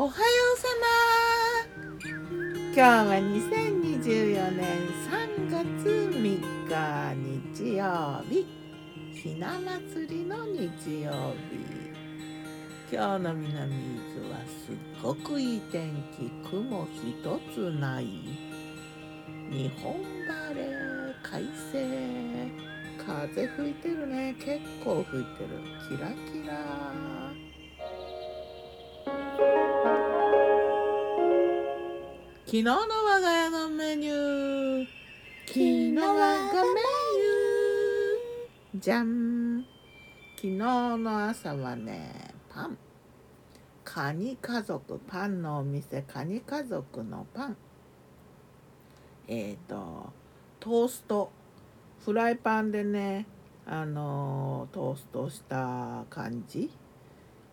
おはようさま。今日は2024年3月3日日曜日ひな祭りの日曜日。今日の南伊豆はすっごくいい天気。雲一つない。日本晴れ。快晴。風吹いてるね。結構吹いてる。キラキラ。昨日の我が家のメニュー。昨日我がメニュー。じゃん昨日の朝はねパン。カニ家族パンのお店カニ家族のパン。えっ、ー、とトースト。フライパンでねあのトーストした感じ。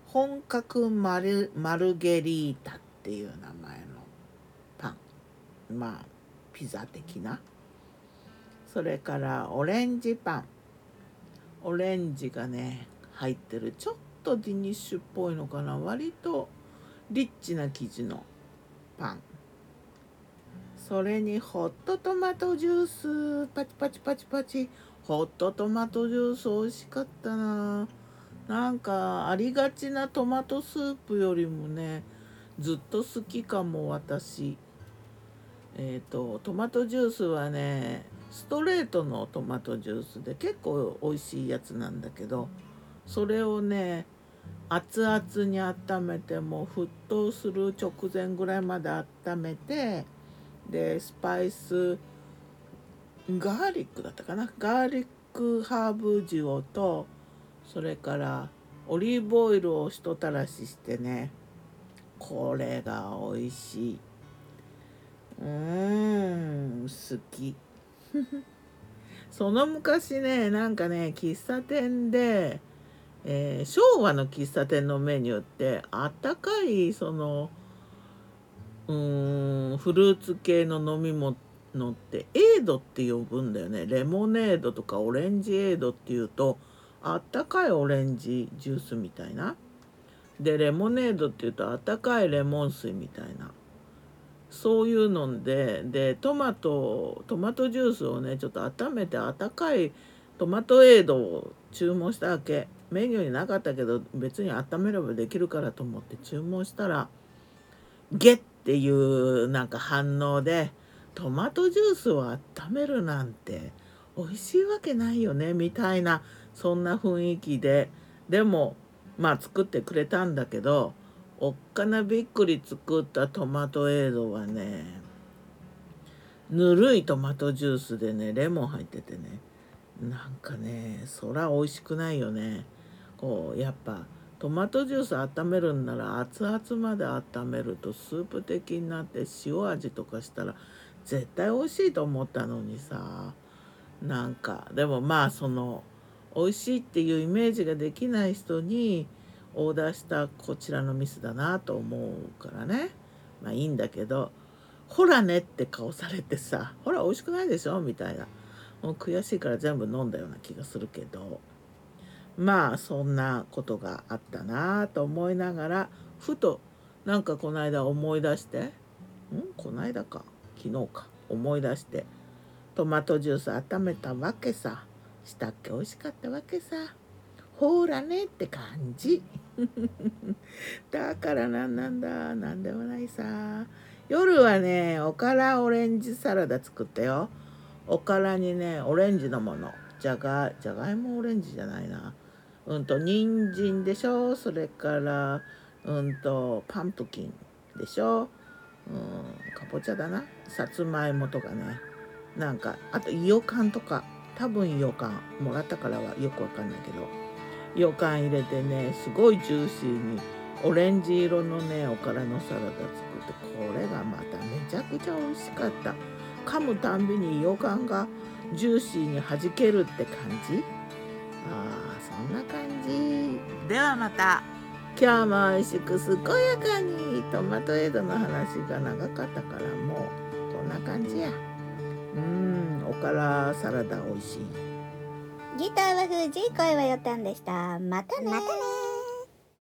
本格マルマルゲリータっていう名前の。まあピザ的な。それからオレンジパン。オレンジがね入ってる。ちょっとディニッシュっぽいのかな。割とリッチな生地のパン。それにホットトマトジュース。パチパチパチパチ。ホットトマトジュース美味しかったな。なんかありがちなトマトスープよりもねずっと好きかも私。えーと、トマトジュースはねストレートのトマトジュースで結構美味しいやつなんだけどそれをね熱々に温めてもう沸騰する直前ぐらいまで温めてでスパイスガーリックだったかな？ガーリックハーブ塩とそれからオリーブオイルをひとたらししてねこれが美味しい。うん好き。その昔ねなんかね喫茶店で、えー、昭和の喫茶店のメニューってあったかいそのうんフルーツ系の飲み物ってエードって呼ぶんだよね。レモネードとかオレンジエードっていうとあったかいオレンジジュースみたいな。でレモネードっていうとあったかいレモン水みたいな。そういうのででトマトトマトジュースをねちょっと温めて温かいトマトエイドを注文したわけ。メニューになかったけど別に温めればできるからと思って注文したらゲッっていうなんか反応でトマトジュースを温めるなんて美味しいわけないよねみたいなそんな雰囲気で。でもまあ作ってくれたんだけどおっかなびっくり作ったトマトエイドはねぬるいトマトジュースでねレモン入っててねなんかねそら美味しくないよね。こうやっぱトマトジュース温めるんなら熱々まで温めるとスープ的になって塩味とかしたら絶対美味しいと思ったのにさ。なんかでもまあその美味しいっていうイメージができない人にオーダーしたこちらのミスだなと思うからね。まあいいんだけどほらねって顔されてさほら美味しくないでしょみたいな。もう悔しいから全部飲んだような気がするけど。まあそんなことがあったなと思いながらふとなんかこの間思い出してん？この間か。昨日か。思い出してトマトジュース温めたわけさ。したっけ？美味しかったわけさ。ほらねって感じ。だから何なんだ何でもないさ。夜はねおからオレンジサラダ作ったよ。おからにねオレンジのもの。じゃがじゃがいもオレンジじゃないな。うんと人参でしょ。それからうんとパンプキンでしょ。うんかぼちゃだな。さつまいもとかね。なんかあとイヨカンとか。多分イヨカンもらったからはよくわかんないけど。予感入れてねすごいジューシーにオレンジ色のねおからのサラダ作ってこれがまためちゃくちゃ美味しかった。噛むたんびに予感がジューシーに弾けるって感じ。あーそんな感じ。ではまた。今日も美味しく健やかにトマトエイドの話が長かったからもうこんな感じや。うんおからサラダ美味しいギターは藤井声はよたんでした。またねまたね